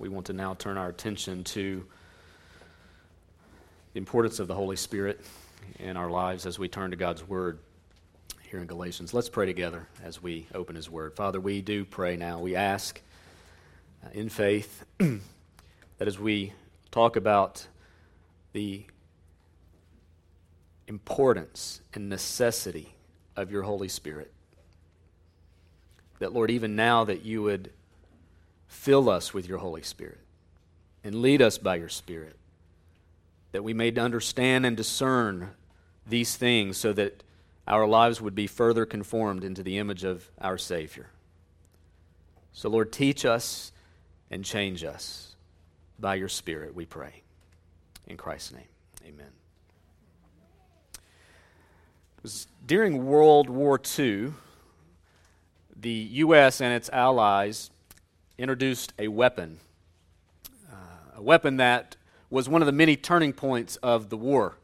we want to now turn our attention to the importance of the Holy Spirit in our lives as we turn to God's Word here in Galatians. Let's pray together as we open His Word. Father, we do pray now. We ask uh, in faith that as we talk about the importance and necessity of your Holy Spirit, that, Lord, even now that you would fill us with your Holy Spirit and lead us by your Spirit, that we may understand and discern these things so that our lives would be further conformed into the image of our Savior. So, Lord, teach us and change us by your Spirit, we pray. In Christ's name, amen. It was during World War II, the U.S. and its allies introduced a weapon, uh, a weapon that was one of the many turning points of the war.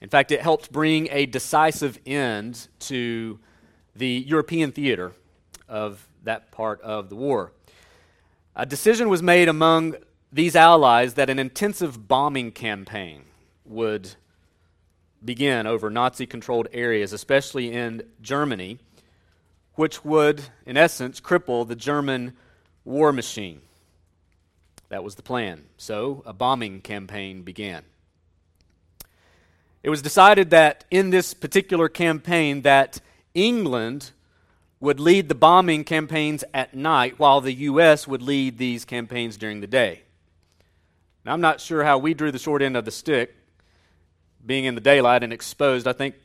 In fact, it helped bring a decisive end to the European theater of that part of the war. A decision was made among these allies that an intensive bombing campaign would begin over Nazi controlled areas, especially in Germany, which would, in essence, cripple the German war machine. That was the plan. So a bombing campaign began. It was decided that in this particular campaign that England would lead the bombing campaigns at night while the US would lead these campaigns during the day. Now I'm not sure how we drew the short end of the stick being in the daylight and exposed. I think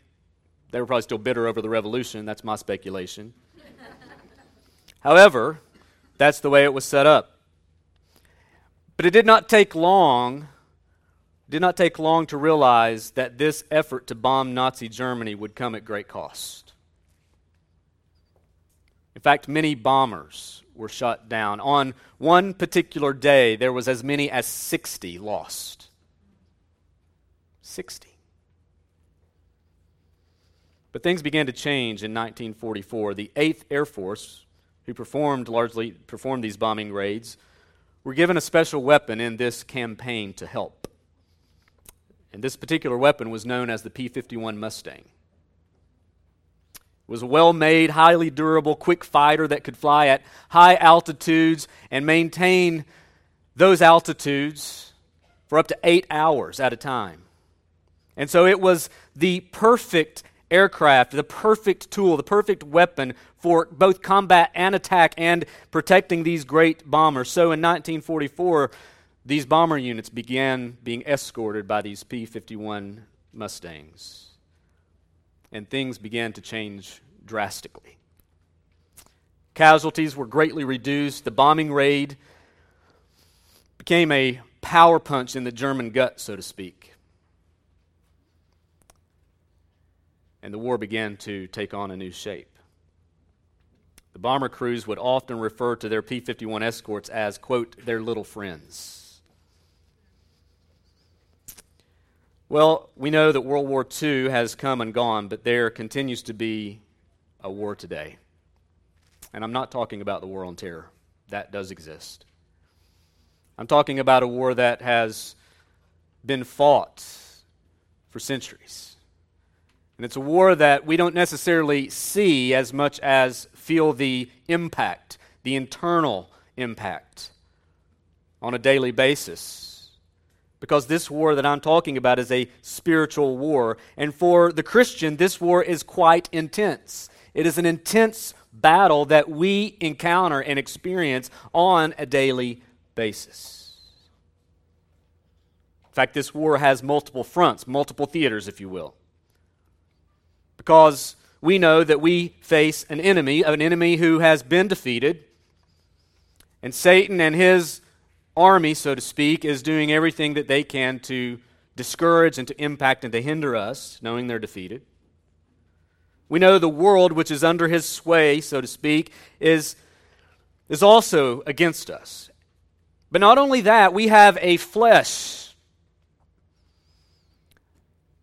they were probably still bitter over the revolution. That's my speculation. However, that's the way it was set up. But it did not take long, did not take long to realize that this effort to bomb Nazi Germany would come at great cost. In fact, many bombers were shot down. On one particular day, there was as many as 60 lost. 60. But things began to change in 1944. The 8th Air Force, who performed largely performed these bombing raids, were given a special weapon in this campaign to help. And this particular weapon was known as the P 51 Mustang. It was a well made, highly durable, quick fighter that could fly at high altitudes and maintain those altitudes for up to eight hours at a time. And so it was the perfect aircraft, the perfect tool, the perfect weapon both combat and attack and protecting these great bombers. So in 1944, these bomber units began being escorted by these P 51 Mustangs. And things began to change drastically. Casualties were greatly reduced. The bombing raid became a power punch in the German gut, so to speak. and the war began to take on a new shape. The bomber crews would often refer to their P 51 escorts as, quote, their little friends. Well, we know that World War II has come and gone, but there continues to be a war today. And I'm not talking about the war on terror, that does exist. I'm talking about a war that has been fought for centuries. And it's a war that we don't necessarily see as much as feel the impact, the internal impact on a daily basis. Because this war that I'm talking about is a spiritual war. And for the Christian, this war is quite intense. It is an intense battle that we encounter and experience on a daily basis. In fact, this war has multiple fronts, multiple theaters, if you will because we know that we face an enemy, an enemy who has been defeated. And Satan and his army, so to speak, is doing everything that they can to discourage and to impact and to hinder us, knowing they're defeated. We know the world, which is under his sway, so to speak, is, is also against us. But not only that, we have a flesh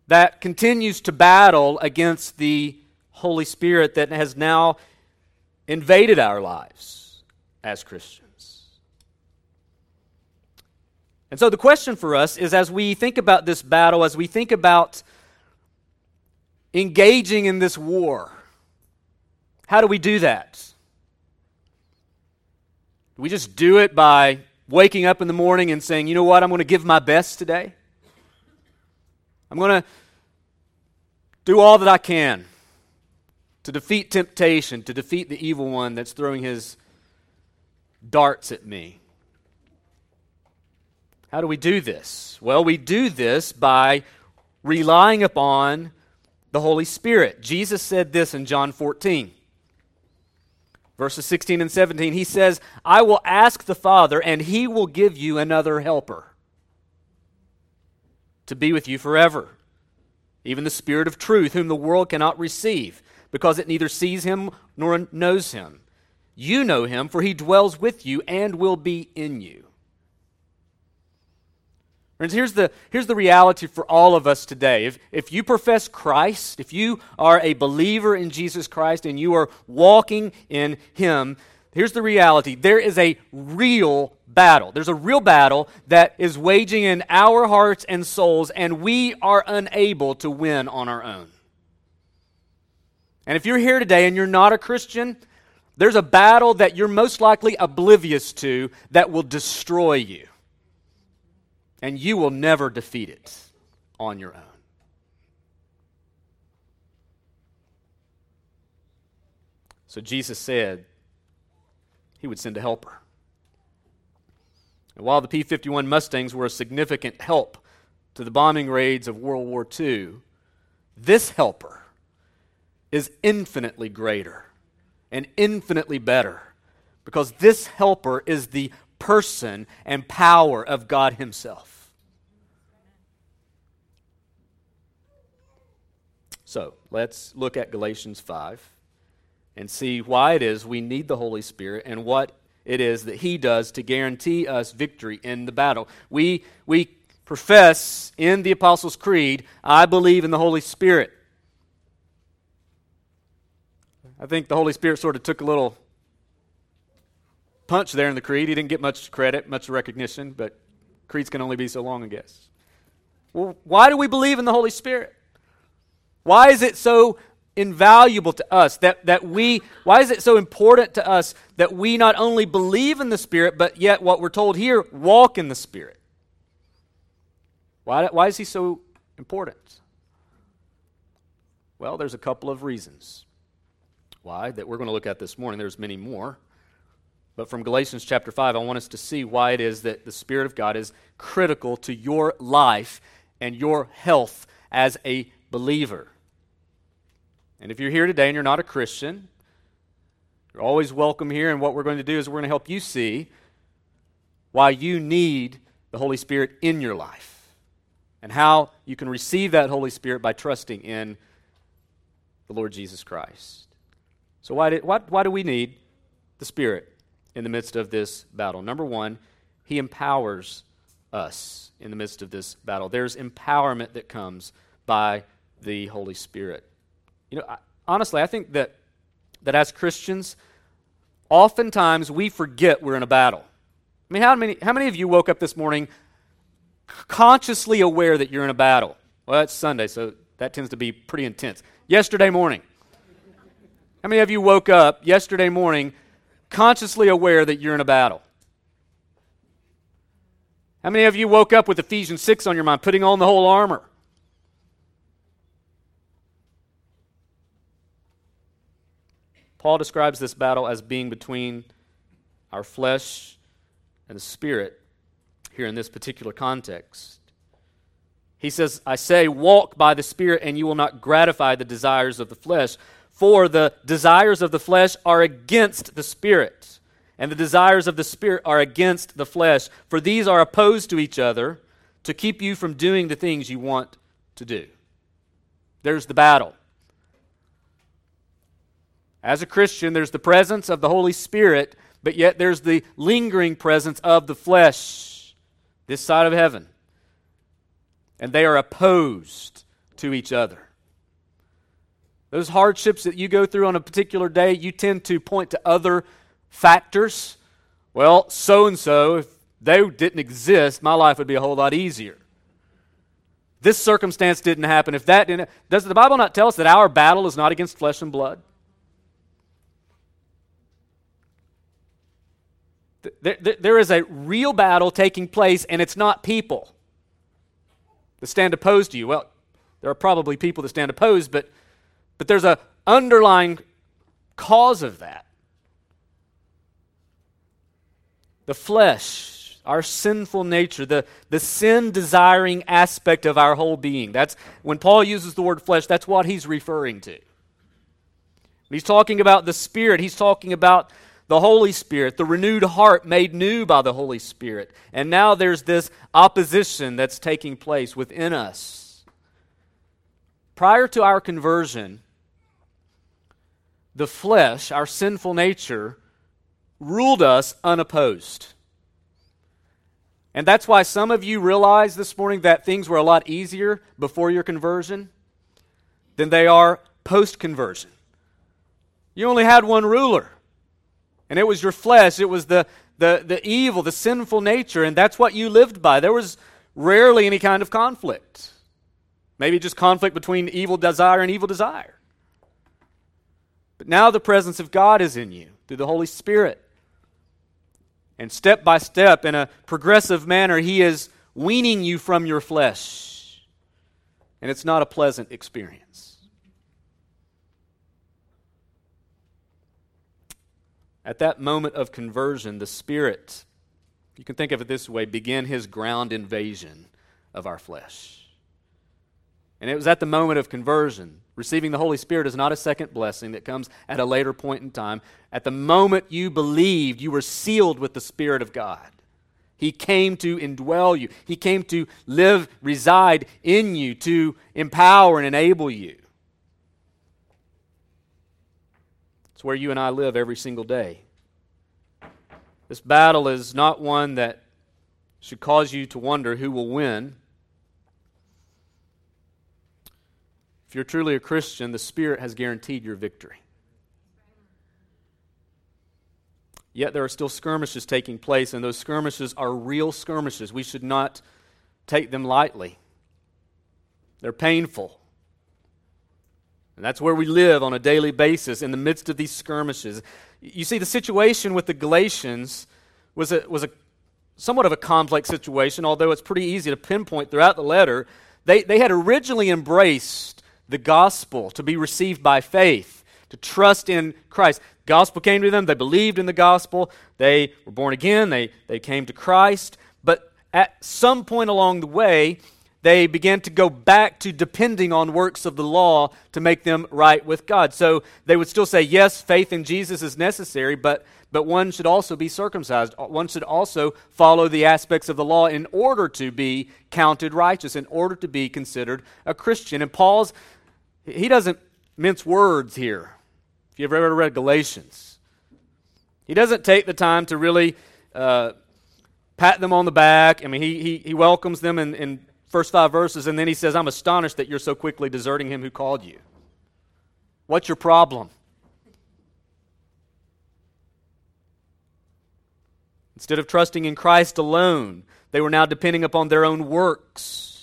that continues to battle against the Holy Spirit that has now invaded our lives as Christians. And so the question for us is as we think about this battle, as we think about engaging in this war, how do we do that? Do we just do it by waking up in the morning and saying, you know what, I'm going to give my best today? I'm going to do all that I can to defeat temptation, to defeat the evil one that's throwing his darts at me. How do we do this? Well, we do this by relying upon the Holy Spirit. Jesus said this in John 14. Verses 16 and 17, he says, I will ask the Father, and he will give you another helper to be with you forever, even the Spirit of truth, whom the world cannot receive, because it neither sees him nor knows him. You know him, for he dwells with you and will be in you. Friends, here's the, here's the reality for all of us today. If, if you profess Christ, if you are a believer in Jesus Christ and you are walking in Him, here's the reality there is a real battle. There's a real battle that is waging in our hearts and souls, and we are unable to win on our own. And if you're here today and you're not a Christian, there's a battle that you're most likely oblivious to that will destroy you and you will never defeat it on your own. So Jesus said he would send a helper. And while the P 51 Mustangs were a significant help to the bombing raids of World War II, this helper is infinitely greater and infinitely better because this helper is the person and power of God Himself. So let's look at Galatians 5 and see why it is we need the Holy Spirit and what it is that He does to guarantee us victory in the battle. We, we profess in the Apostles' Creed, I believe in the Holy Spirit. I think the Holy Spirit sort of took a little punch there in the creed. He didn't get much credit, much recognition, but creeds can only be so long, I guess. Well, why do we believe in the Holy Spirit? Why is it so invaluable to us that, that we, why is it so important to us that we not only believe in the Spirit, but yet what we're told here, walk in the Spirit? Why, why is he so important? Well, there's a couple of reasons why that we're going to look at this morning. There's many more. But from Galatians chapter 5, I want us to see why it is that the Spirit of God is critical to your life and your health as a believer. And if you're here today and you're not a Christian, you're always welcome here. And what we're going to do is we're going to help you see why you need the Holy Spirit in your life and how you can receive that Holy Spirit by trusting in the Lord Jesus Christ. So, why, did, why, why do we need the Spirit? in the midst of this battle. Number one, he empowers us in the midst of this battle. There's empowerment that comes by the Holy Spirit. You know, I, honestly, I think that, that as Christians, oftentimes we forget we're in a battle. I mean, how many, how many of you woke up this morning consciously aware that you're in a battle? Well, it's Sunday, so that tends to be pretty intense. Yesterday morning. How many of you woke up yesterday morning consciously aware that you're in a battle? How many of you woke up with Ephesians 6 on your mind, putting on the whole armor? Paul describes this battle as being between our flesh and the spirit here in this particular context. He says, I say, walk by the Spirit, and you will not gratify the desires of the flesh. For the desires of the flesh are against the Spirit, and the desires of the Spirit are against the flesh. For these are opposed to each other to keep you from doing the things you want to do. There's the battle. As a Christian, there's the presence of the Holy Spirit, but yet there's the lingering presence of the flesh, this side of heaven. And they are opposed to each other. Those hardships that you go through on a particular day, you tend to point to other factors. Well, so and so, if they didn't exist, my life would be a whole lot easier. This circumstance didn't happen. If that didn't, does the Bible not tell us that our battle is not against flesh and blood? There, there, there is a real battle taking place, and it's not people that stand opposed to you. Well, there are probably people that stand opposed, but, but there's an underlying cause of that. The flesh, our sinful nature, the, the sin desiring aspect of our whole being. That's when Paul uses the word flesh, that's what he's referring to. When he's talking about the Spirit, he's talking about the Holy Spirit, the renewed heart made new by the Holy Spirit. And now there's this opposition that's taking place within us. Prior to our conversion, the flesh, our sinful nature, ruled us unopposed. And that's why some of you realize this morning that things were a lot easier before your conversion than they are post conversion. You only had one ruler. And it was your flesh, it was the, the, the evil, the sinful nature, and that's what you lived by. There was rarely any kind of conflict. Maybe just conflict between evil desire and evil desire. But now the presence of God is in you through the Holy Spirit. And step by step, in a progressive manner, He is weaning you from your flesh. And it's not a pleasant experience. At that moment of conversion, the Spirit, you can think of it this way, began his ground invasion of our flesh. And it was at the moment of conversion. Receiving the Holy Spirit is not a second blessing that comes at a later point in time. At the moment you believed, you were sealed with the Spirit of God. He came to indwell you, He came to live, reside in you, to empower and enable you. It's where you and I live every single day. This battle is not one that should cause you to wonder who will win. If you're truly a Christian, the Spirit has guaranteed your victory. Yet there are still skirmishes taking place, and those skirmishes are real skirmishes. We should not take them lightly. They're painful. And that's where we live on a daily basis in the midst of these skirmishes. You see, the situation with the Galatians was a, was a somewhat of a complex situation, although it's pretty easy to pinpoint throughout the letter. They, they had originally embraced the gospel to be received by faith, to trust in Christ. Gospel came to them, they believed in the gospel, they were born again, they, they came to Christ. But at some point along the way, they began to go back to depending on works of the law to make them right with God. So they would still say, yes, faith in Jesus is necessary, but, but one should also be circumcised. One should also follow the aspects of the law in order to be counted righteous, in order to be considered a Christian. And Paul's, he doesn't mince words here. If you've ever read Galatians, he doesn't take the time to really uh, pat them on the back. I mean, he, he, he welcomes them in, in first five verses, and then he says, I'm astonished that you're so quickly deserting him who called you. What's your problem? Instead of trusting in Christ alone, they were now depending upon their own works.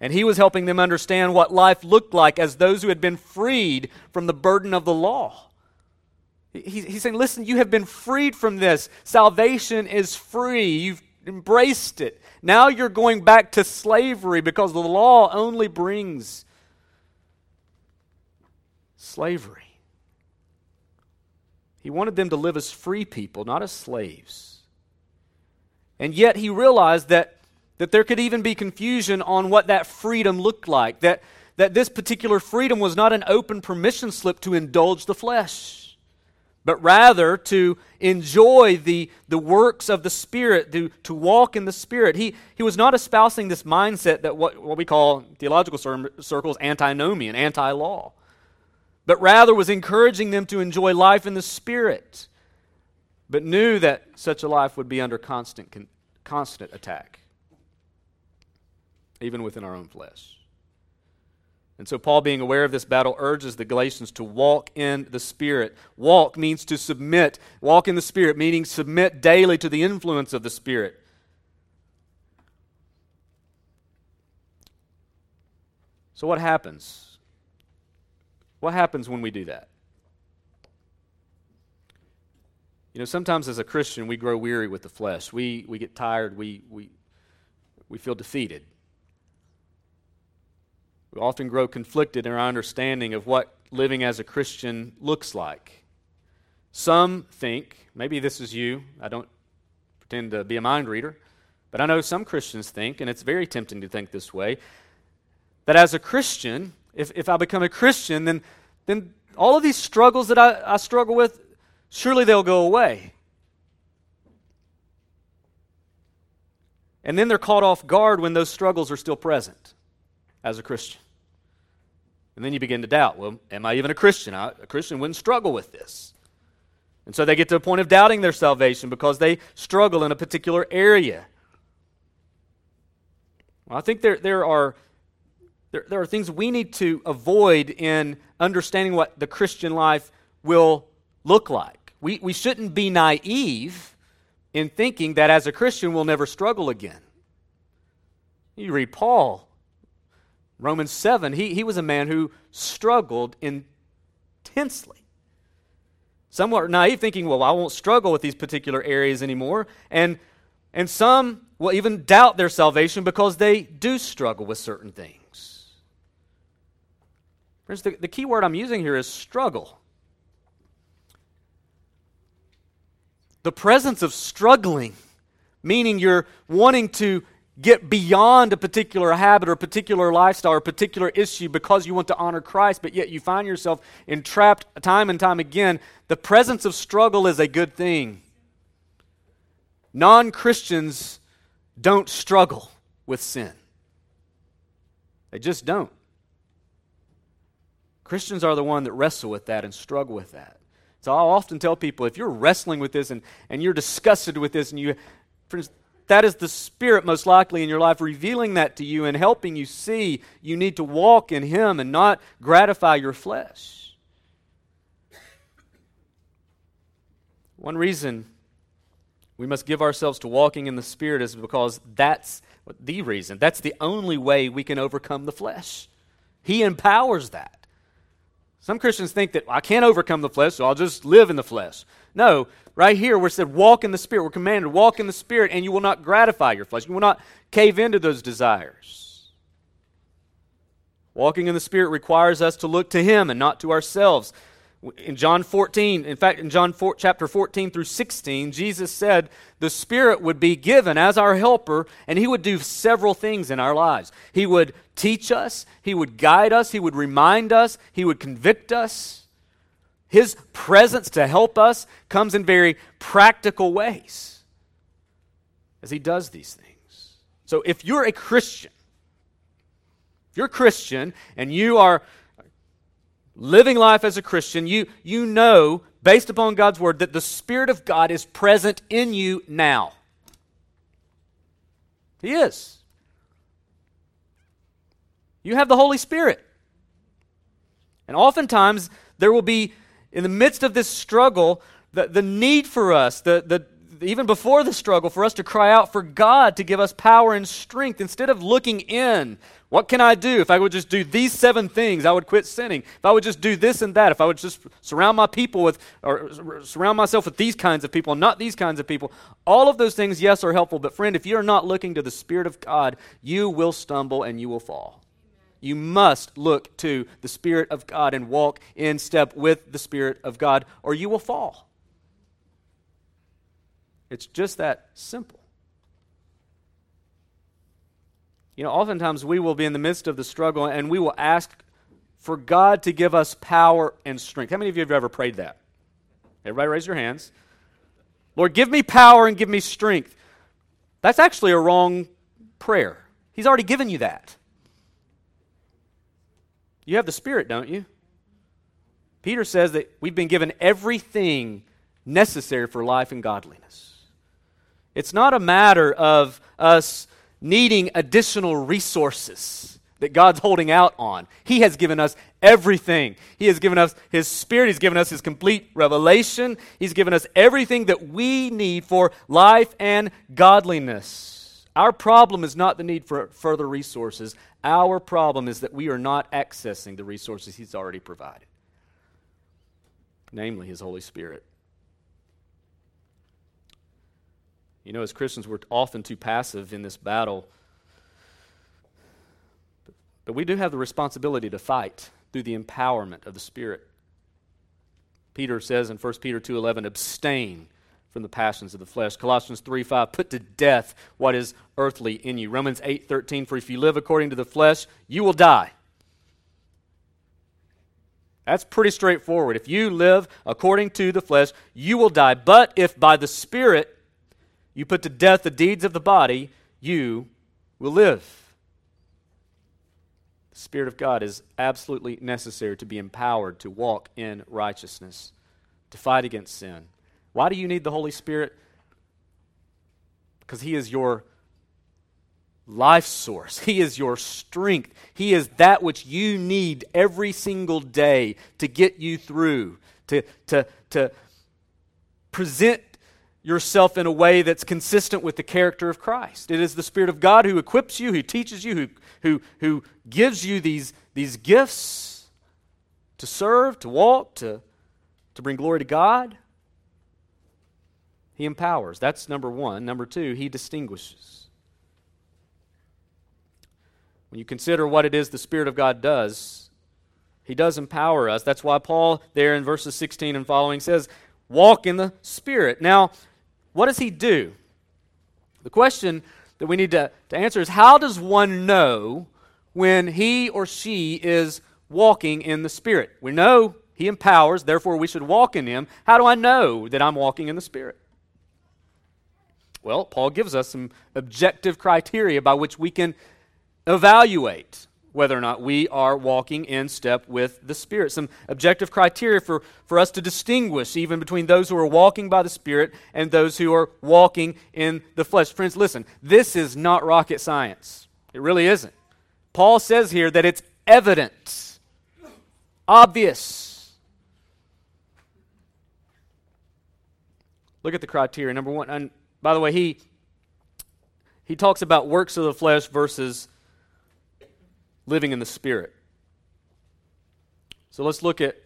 And he was helping them understand what life looked like as those who had been freed from the burden of the law. he's saying, Listen, you have been freed from this. Salvation is free. You've embraced it. Now you're going back to slavery because the law only brings slavery. He wanted them to live as free people, not as slaves. And yet he realized that, that there could even be confusion on what that freedom looked like, that, that this particular freedom was not an open permission slip to indulge the flesh but rather to enjoy the, the works of the Spirit, to, to walk in the Spirit. He, he was not espousing this mindset that what, what we call theological circles antinomian, anti law, but rather was encouraging them to enjoy life in the Spirit, but knew that such a life would be under constant, constant attack, even within our own flesh. And so, Paul, being aware of this battle, urges the Galatians to walk in the Spirit. Walk means to submit. Walk in the Spirit, meaning submit daily to the influence of the Spirit. So, what happens? What happens when we do that? You know, sometimes as a Christian, we grow weary with the flesh. We, we get tired. We, we, we feel defeated. We often grow conflicted in our understanding of what living as a Christian looks like. Some think, maybe this is you, I don't pretend to be a mind reader, but I know some Christians think, and it's very tempting to think this way, that as a Christian, if, if I become a Christian, then, then all of these struggles that I, I struggle with, surely they'll go away. And then they're caught off guard when those struggles are still present as a Christian. And then you begin to doubt well, am I even a Christian? I, a Christian wouldn't struggle with this. And so they get to a point of doubting their salvation because they struggle in a particular area. Well, I think there, there, are, there, there are things we need to avoid in understanding what the Christian life will look like. We, we shouldn't be naive in thinking that as a Christian we'll never struggle again. You read Paul Romans 7, he, he was a man who struggled intensely. Some were naive, thinking, well, I won't struggle with these particular areas anymore. And, and some will even doubt their salvation because they do struggle with certain things. Friends, the, the key word I'm using here is struggle. The presence of struggling, meaning you're wanting to get beyond a particular habit or a particular lifestyle or a particular issue because you want to honor Christ, but yet you find yourself entrapped time and time again, the presence of struggle is a good thing. Non Christians don't struggle with sin, they just don't. Christians are the one that wrestle with that and struggle with that. So I'll often tell people if you're wrestling with this and, and you're disgusted with this and you, friends, that is the Spirit, most likely, in your life, revealing that to you and helping you see you need to walk in Him and not gratify your flesh. One reason we must give ourselves to walking in the Spirit is because that's the reason. That's the only way we can overcome the flesh. He empowers that. Some Christians think that I can't overcome the flesh, so I'll just live in the flesh. No, right here we're said walk in the Spirit. We're commanded walk in the Spirit, and you will not gratify your flesh. You will not cave into those desires. Walking in the Spirit requires us to look to Him and not to ourselves. In John 14, in fact, in John 4, chapter 14 through 16, Jesus said the Spirit would be given as our helper, and He would do several things in our lives. He would teach us, He would guide us, He would remind us, He would convict us. His presence to help us comes in very practical ways as He does these things. So if you're a Christian, if you're a Christian and you are living life as a Christian, you, you know, based upon God's Word, that the Spirit of God is present in you now. He is. You have the Holy Spirit. And oftentimes, there will be in the midst of this struggle, the, the need for us, the, the, even before the struggle, for us to cry out for God to give us power and strength instead of looking in. What can I do? If I would just do these seven things, I would quit sinning. If I would just do this and that, if I would just surround my people with, or surround myself with these kinds of people, not these kinds of people, all of those things, yes, are helpful. But friend, if you're not looking to the Spirit of God, you will stumble and you will fall. You must look to the Spirit of God and walk in step with the Spirit of God, or you will fall. It's just that simple. You know, oftentimes we will be in the midst of the struggle and we will ask for God to give us power and strength. How many of you have ever prayed that? Everybody raise your hands. Lord, give me power and give me strength. That's actually a wrong prayer. He's already given you that. You have the Spirit, don't you? Peter says that we've been given everything necessary for life and godliness. It's not a matter of us needing additional resources. that God's holding out on. He has given us everything. He has given us His Spirit. He's given us His complete revelation. He's given us everything that we need for life and godliness. Our problem is not the need for further resources. Our problem is that we are not accessing the resources He's already provided, namely His Holy Spirit. You know, as Christians, we're often too passive in this battle but we do have the responsibility to fight through the empowerment of the Spirit. Peter says in 1 Peter 2:11, "Abstain from the passions of the flesh." Colossians 3:5, "Put to death what is earthly in you." Romans 8:13, "For if you live according to the flesh, you will die." That's pretty straightforward. If you live according to the flesh, you will die. But if by the Spirit you put to death the deeds of the body, you will live. The Spirit of God is absolutely necessary to be empowered to walk in righteousness, to fight against sin. Why do you need the Holy Spirit? Because He is your life source. He is your strength. He is that which you need every single day to get you through, to, to, to present yourself in a way that's consistent with the character of Christ. It is the Spirit of God who equips you, who teaches you, who, who, who gives you these, these gifts to serve, to walk, to, to bring glory to God. He empowers. That's number one. Number two, he distinguishes. When you consider what it is the Spirit of God does, he does empower us. That's why Paul, there in verses 16 and following, says, Walk in the Spirit. Now, what does he do? The question that we need to, to answer is how does one know when he or she is walking in the Spirit? We know he empowers, therefore we should walk in him. How do I know that I'm walking in the Spirit? Well, Paul gives us some objective criteria by which we can evaluate whether or not we are walking in step with the Spirit. Some objective criteria for, for us to distinguish even between those who are walking by the Spirit and those who are walking in the flesh. Friends, listen, this is not rocket science. It really isn't. Paul says here that it's evident, obvious. Look at the criteria. Number one, by the way, he, he talks about works of the flesh versus living in the Spirit. So let's look at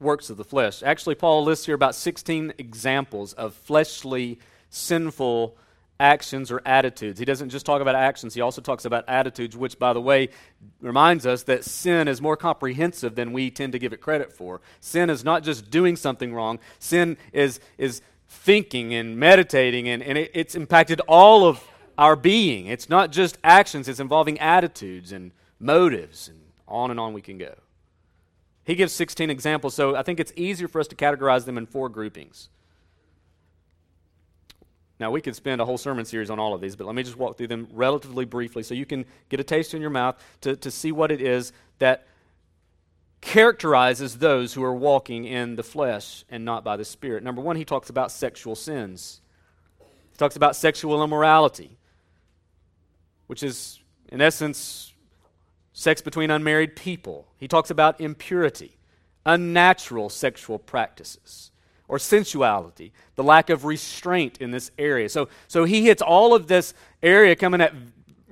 works of the flesh. Actually, Paul lists here about 16 examples of fleshly, sinful actions or attitudes. He doesn't just talk about actions, he also talks about attitudes, which, by the way, reminds us that sin is more comprehensive than we tend to give it credit for. Sin is not just doing something wrong, sin is, is thinking and meditating, and, and it, it's impacted all of our being. It's not just actions, it's involving attitudes and motives, and on and on we can go. He gives 16 examples, so I think it's easier for us to categorize them in four groupings. Now, we could spend a whole sermon series on all of these, but let me just walk through them relatively briefly so you can get a taste in your mouth to, to see what it is that characterizes those who are walking in the flesh and not by the Spirit. Number one, he talks about sexual sins. He talks about sexual immorality, which is, in essence, sex between unmarried people. He talks about impurity, unnatural sexual practices, or sensuality, the lack of restraint in this area. So, so he hits all of this area coming at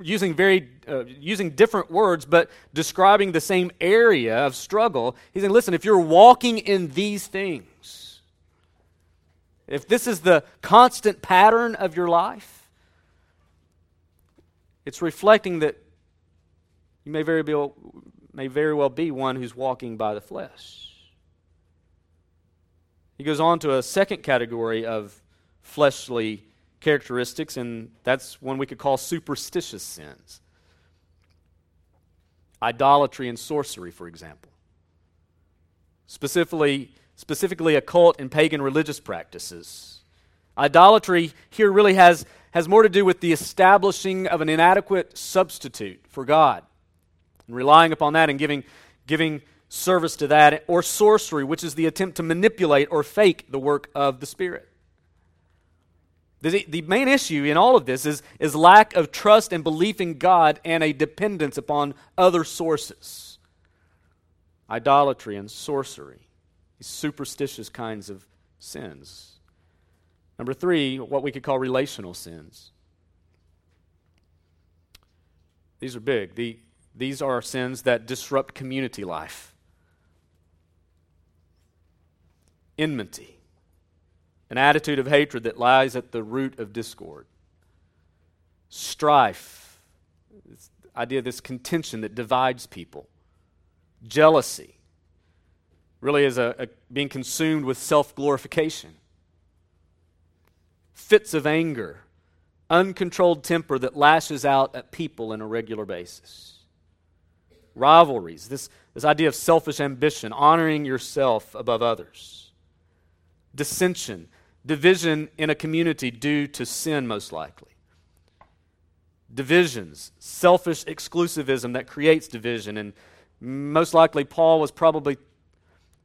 using very uh, using different words but describing the same area of struggle he's saying listen if you're walking in these things if this is the constant pattern of your life it's reflecting that you may very, be, may very well be one who's walking by the flesh. He goes on to a second category of fleshly characteristics, and that's one we could call superstitious sins. Idolatry and sorcery, for example. Specifically, specifically occult and pagan religious practices. Idolatry here really has, has more to do with the establishing of an inadequate substitute for God and relying upon that and giving, giving service to that, or sorcery, which is the attempt to manipulate or fake the work of the Spirit. The, the main issue in all of this is, is lack of trust and belief in God and a dependence upon other sources idolatry and sorcery, these superstitious kinds of sins. Number three, what we could call relational sins. These are big. The, these are sins that disrupt community life. Enmity, an attitude of hatred that lies at the root of discord. Strife, this idea of this contention that divides people. Jealousy, really is a, a being consumed with self glorification. Fits of anger, uncontrolled temper that lashes out at people on a regular basis. Rivalries, this, this idea of selfish ambition, honoring yourself above others. Dissension, division in a community due to sin, most likely. Divisions, selfish exclusivism that creates division. And most likely, Paul was probably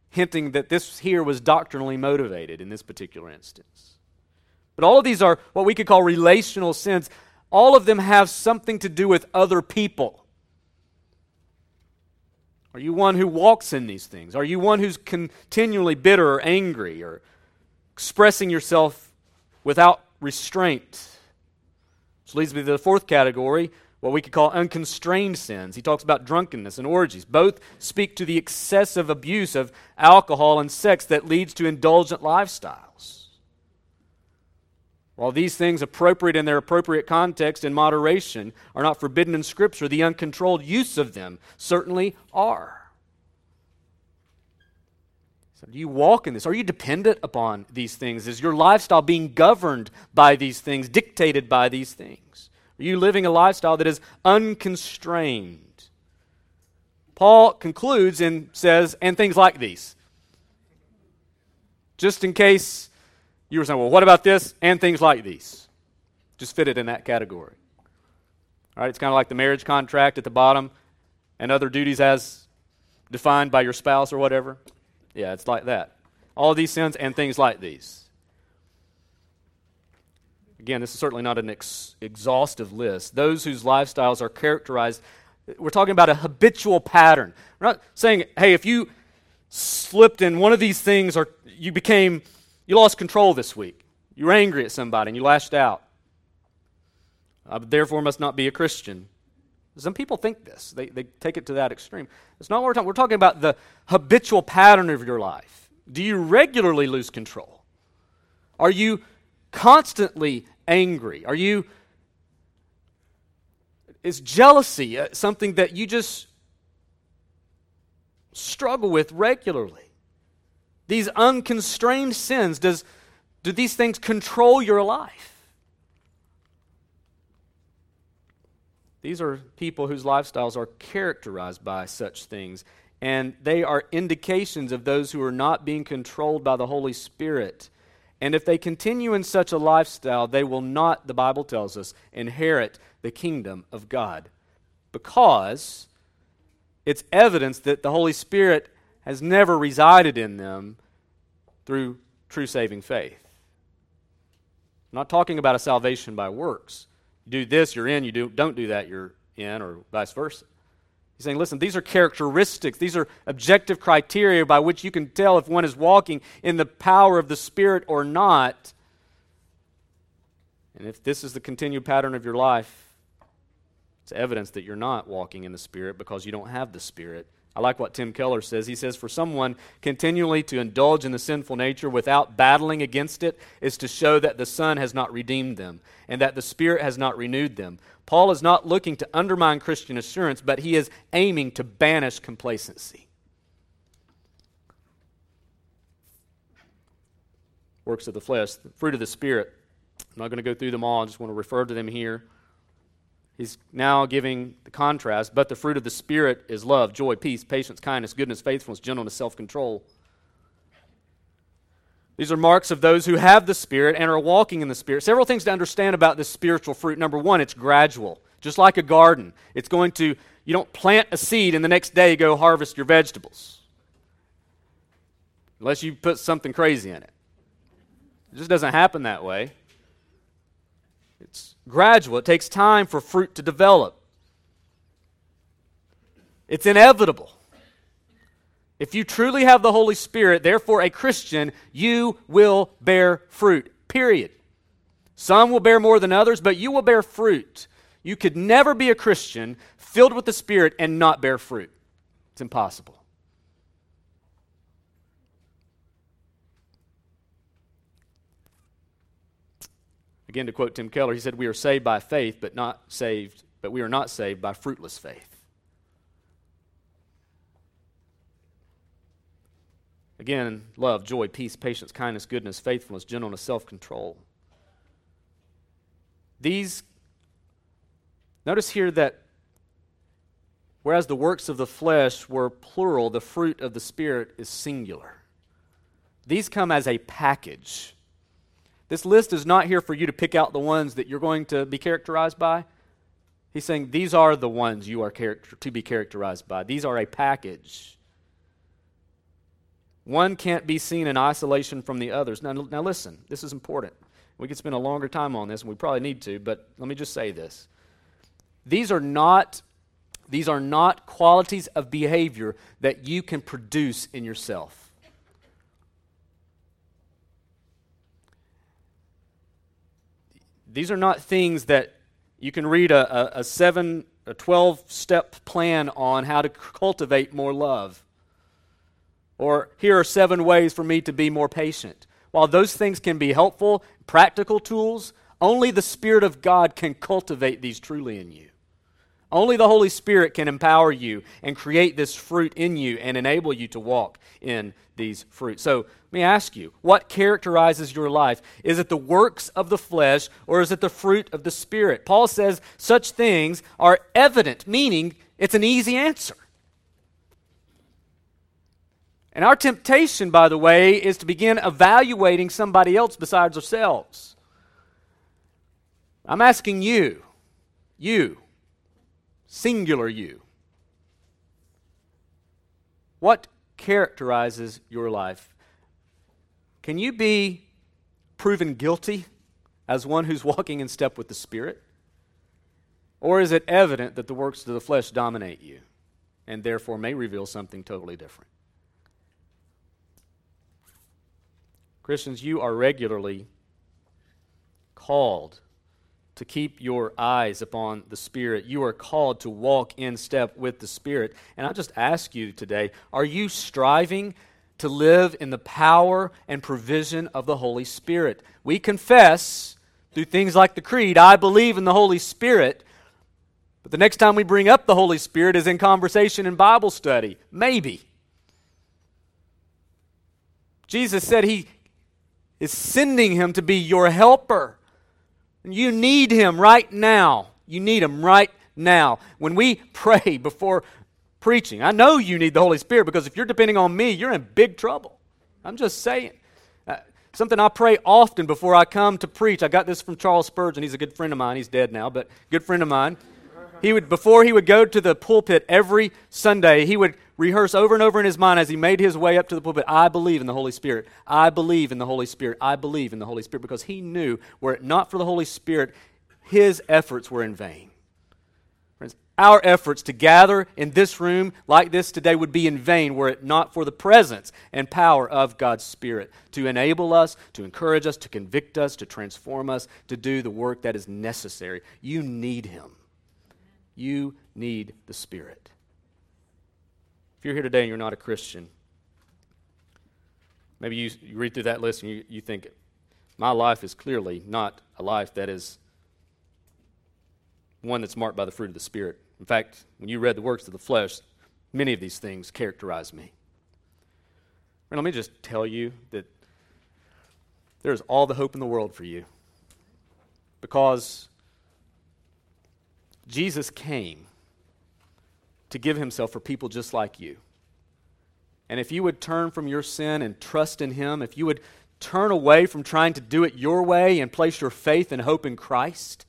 hinting that this here was doctrinally motivated in this particular instance. But all of these are what we could call relational sins. All of them have something to do with other people. Are you one who walks in these things? Are you one who's continually bitter or angry or expressing yourself without restraint? Which leads me to the fourth category, what we could call unconstrained sins. He talks about drunkenness and orgies. Both speak to the excessive abuse of alcohol and sex that leads to indulgent lifestyles. While these things, appropriate in their appropriate context and moderation, are not forbidden in Scripture, the uncontrolled use of them certainly are. Do you walk in this? Are you dependent upon these things? Is your lifestyle being governed by these things, dictated by these things? Are you living a lifestyle that is unconstrained? Paul concludes and says, and things like these. Just in case you were saying, well, what about this and things like these? Just fit it in that category. All right, it's kind of like the marriage contract at the bottom and other duties as defined by your spouse or whatever. Yeah, it's like that. All these sins and things like these. Again, this is certainly not an ex- exhaustive list. Those whose lifestyles are characterized, we're talking about a habitual pattern. We're not saying, hey, if you slipped in one of these things or you became you lost control this week. You were angry at somebody and you lashed out. I therefore must not be a Christian. Some people think this, they, they take it to that extreme. It's not what we're talking We're talking about the habitual pattern of your life. Do you regularly lose control? Are you constantly angry? Are you. Is jealousy uh, something that you just struggle with regularly? These unconstrained sins, does, do these things control your life? These are people whose lifestyles are characterized by such things, and they are indications of those who are not being controlled by the Holy Spirit. And if they continue in such a lifestyle, they will not, the Bible tells us, inherit the kingdom of God. Because it's evidence that the Holy Spirit has never resided in them through true saving faith. I'm not talking about a salvation by works. You do this, you're in. You do, don't do that, you're in, or vice versa. He's saying, listen, these are characteristics, these are objective criteria by which you can tell if one is walking in the power of the Spirit or not. And if this is the continued pattern of your life, it's evidence that you're not walking in the Spirit because you don't have the Spirit. I like what Tim Keller says. He says, For someone continually to indulge in the sinful nature without battling against it is to show that the Son has not redeemed them and that the Spirit has not renewed them. Paul is not looking to undermine Christian assurance, but he is aiming to banish complacency. Works of the flesh, the fruit of the Spirit. I'm not going to go through them all, I just want to refer to them here. He's now giving the contrast, but the fruit of the Spirit is love, joy, peace, patience, kindness, goodness, faithfulness, gentleness, self control. These are marks of those who have the Spirit and are walking in the Spirit. Several things to understand about this spiritual fruit. Number one, it's gradual, just like a garden. It's going to, you don't plant a seed and the next day go harvest your vegetables, unless you put something crazy in it. It just doesn't happen that way. It's gradual, it takes time for fruit to develop. It's inevitable. If you truly have the Holy Spirit, therefore a Christian, you will bear fruit. Period. Some will bear more than others, but you will bear fruit. You could never be a Christian filled with the Spirit and not bear fruit. It's impossible. Again, to quote Tim Keller, he said, We are saved by faith, but not saved, but we are not saved by fruitless faith. Again, love, joy, peace, patience, kindness, goodness, faithfulness, gentleness, self control. These, notice here that whereas the works of the flesh were plural, the fruit of the Spirit is singular. These come as a package. This list is not here for you to pick out the ones that you're going to be characterized by. He's saying these are the ones you are character- to be characterized by. These are a package. One can't be seen in isolation from the others. Now, now listen, this is important. We could spend a longer time on this, and we probably need to, but let me just say this. These are not these are not qualities of behavior that you can produce in yourself. These are not things that you can read a, a, a seven, a 12 step plan on how to cultivate more love. Or here are seven ways for me to be more patient. While those things can be helpful, practical tools, only the Spirit of God can cultivate these truly in you. Only the Holy Spirit can empower you and create this fruit in you and enable you to walk in these fruits. So let me ask you what characterizes your life? Is it the works of the flesh or is it the fruit of the Spirit? Paul says such things are evident, meaning it's an easy answer. And our temptation, by the way, is to begin evaluating somebody else besides ourselves. I'm asking you, you, singular you. What characterizes your life? Can you be proven guilty as one who's walking in step with the Spirit? Or is it evident that the works of the flesh dominate you and therefore may reveal something totally different? Christians, you are regularly called to keep your eyes upon the Spirit. You are called to walk in step with the Spirit. And I just ask you today are you striving to live in the power and provision of the Holy Spirit? We confess through things like the Creed, I believe in the Holy Spirit. But the next time we bring up the Holy Spirit is in conversation and Bible study. Maybe. Jesus said he is sending him to be your helper. You need Him right now. You need Him right now. When we pray before preaching, I know you need the Holy Spirit because if you're depending on me, you're in big trouble. I'm just saying. Uh, something I pray often before I come to preach. I got this from Charles Spurgeon. He's a good friend of mine. He's dead now, but good friend of mine. He would before he would go to the pulpit every Sunday, he would rehearse over and over in his mind as he made his way up to the pulpit, I believe in the Holy Spirit. I believe in the Holy Spirit. I believe in the Holy Spirit because he knew were it not for the Holy Spirit, his efforts were in vain. Friends, our efforts to gather in this room like this today would be in vain were it not for the presence and power of God's Spirit to enable us, to encourage us, to convict us, to transform us, to do the work that is necessary. You need him. You need the Spirit. If you're here today and you're not a Christian, maybe you, you read through that list and you, you think, my life is clearly not a life that is one that's marked by the fruit of the Spirit. In fact, when you read the works of the flesh, many of these things characterize me. And let me just tell you that there's all the hope in the world for you. Because Jesus came to give himself for people just like you. And if you would turn from your sin and trust in him, if you would turn away from trying to do it your way and place your faith and hope in Christ,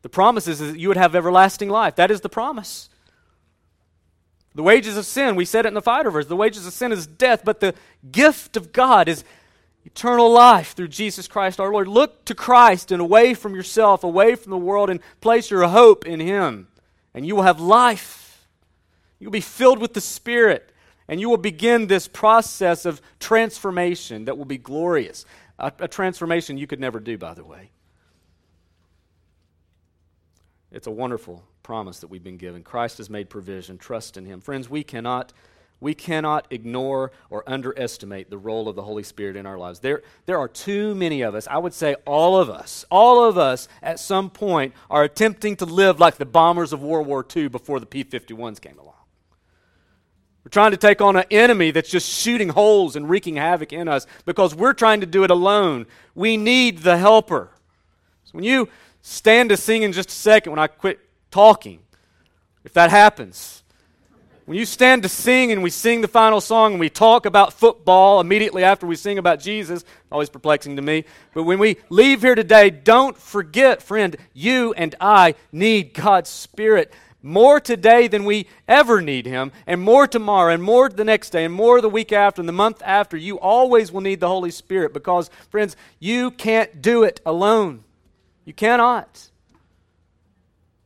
the promise is that you would have everlasting life. That is the promise. The wages of sin, we said it in the fighter verse, the wages of sin is death, but the gift of God is eternal life through Jesus Christ our Lord. Look to Christ and away from yourself, away from the world, and place your hope in Him, and you will have life. You'll be filled with the Spirit, and you will begin this process of transformation that will be glorious. A, a transformation you could never do, by the way. It's a wonderful promise that we've been given. Christ has made provision. Trust in Him. Friends, we cannot. We cannot ignore or underestimate the role of the Holy Spirit in our lives. There, there are too many of us, I would say all of us, all of us at some point are attempting to live like the bombers of World War II before the P 51s came along. We're trying to take on an enemy that's just shooting holes and wreaking havoc in us because we're trying to do it alone. We need the helper. So when you stand to sing in just a second when I quit talking. If that happens, when you stand to sing and we sing the final song and we talk about football immediately after we sing about Jesus, always perplexing to me. But when we leave here today, don't forget, friend, you and I need God's Spirit more today than we ever need Him, and more tomorrow, and more the next day, and more the week after, and the month after. You always will need the Holy Spirit because, friends, you can't do it alone. You cannot.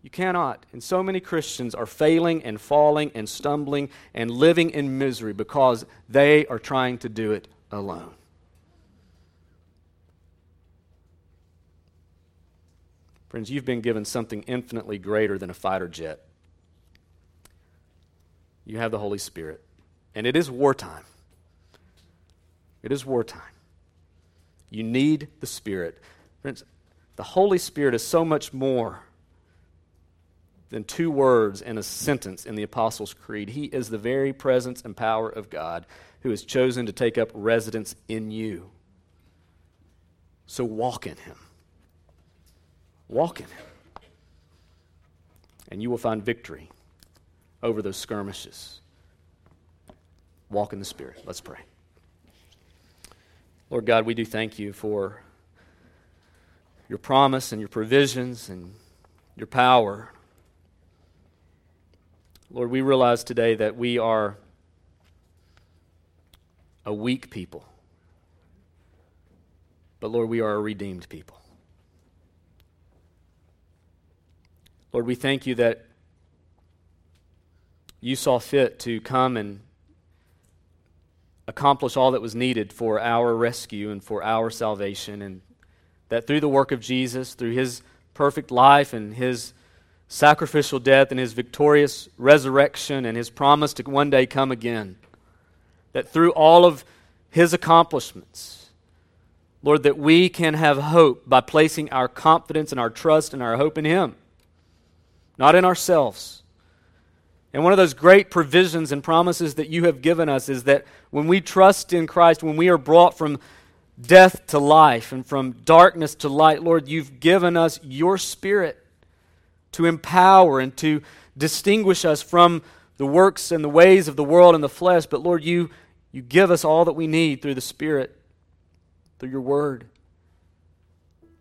You cannot. And so many Christians are failing and falling and stumbling and living in misery because they are trying to do it alone. Friends, you've been given something infinitely greater than a fighter jet. You have the Holy Spirit. And it is wartime. It is wartime. You need the Spirit. Friends, the Holy Spirit is so much more than two words in a sentence in the Apostles' Creed. He is the very presence and power of God who has chosen to take up residence in you. So walk in Him. Walk in. And you will find victory over those skirmishes. Walk in the Spirit. Let's pray. Lord God, we do thank you for your promise and your provisions and your power. Lord, we realize today that we are a weak people. But Lord, we are a redeemed people. Lord, we thank you that you saw fit to come and accomplish all that was needed for our rescue and for our salvation. And that through the work of Jesus, through his perfect life and his sacrificial death and his victorious resurrection and his promise to one day come again, that through all of his accomplishments, Lord, that we can have hope by placing our confidence and our trust and our hope in him, not in ourselves. And one of those great provisions and promises that you have given us is that when we trust in Christ, when we are brought from death to life and from darkness to light. Lord, you've given us your spirit to empower and to distinguish us from the works and the ways of the world and the flesh. But Lord, you, you give us all that we need through the Spirit, through your word.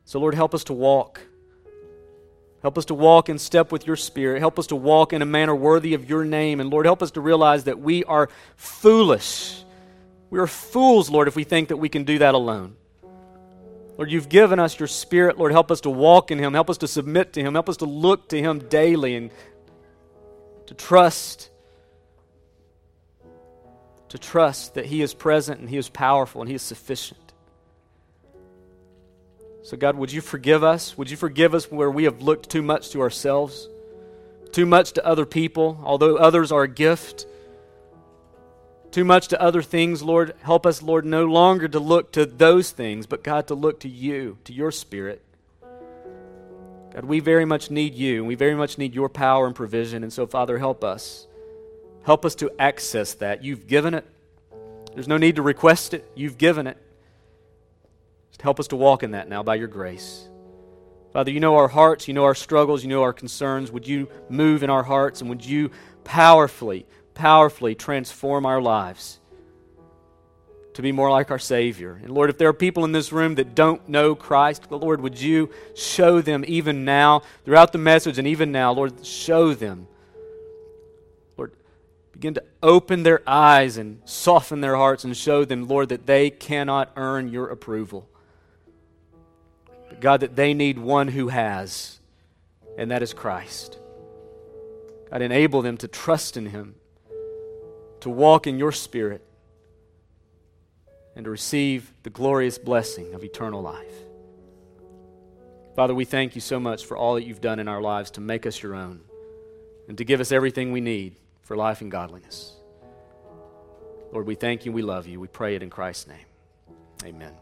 So, Lord, help us to walk. Help us to walk in step with your Spirit. Help us to walk in a manner worthy of your name. And Lord, help us to realize that we are foolish we are fools, Lord, if we think that we can do that alone. Lord, you've given us your Spirit. Lord, help us to walk in Him. Help us to submit to Him. Help us to look to Him daily and to trust. To trust that He is present and He is powerful and He is sufficient. So, God, would you forgive us? Would you forgive us where we have looked too much to ourselves, too much to other people, although others are a gift? too much to other things, Lord. Help us, Lord, no longer to look to those things, but God, to look to you, to your Spirit. God, we very much need you, and we very much need your power and provision. And so, Father, help us. Help us to access that. You've given it. There's no need to request it. You've given it. Help us to walk in that now by your grace. Father, you know our hearts, you know our struggles, you know our concerns. Would you move in our hearts and would you powerfully powerfully transform our lives to be more like our Savior. And Lord, if there are people in this room that don't know Christ, Lord, would you show them even now, throughout the message and even now, Lord, show them. Lord, Begin to open their eyes and soften their hearts and show them, Lord, that they cannot earn your approval. But God, that they need one who has, and that is Christ. God, enable them to trust in him, to walk in your spirit, and to receive the glorious blessing of eternal life. Father, we thank you so much for all that you've done in our lives to make us your own and to give us everything we need for life and godliness. Lord, we thank you. We love you. We pray it in Christ's name. Amen.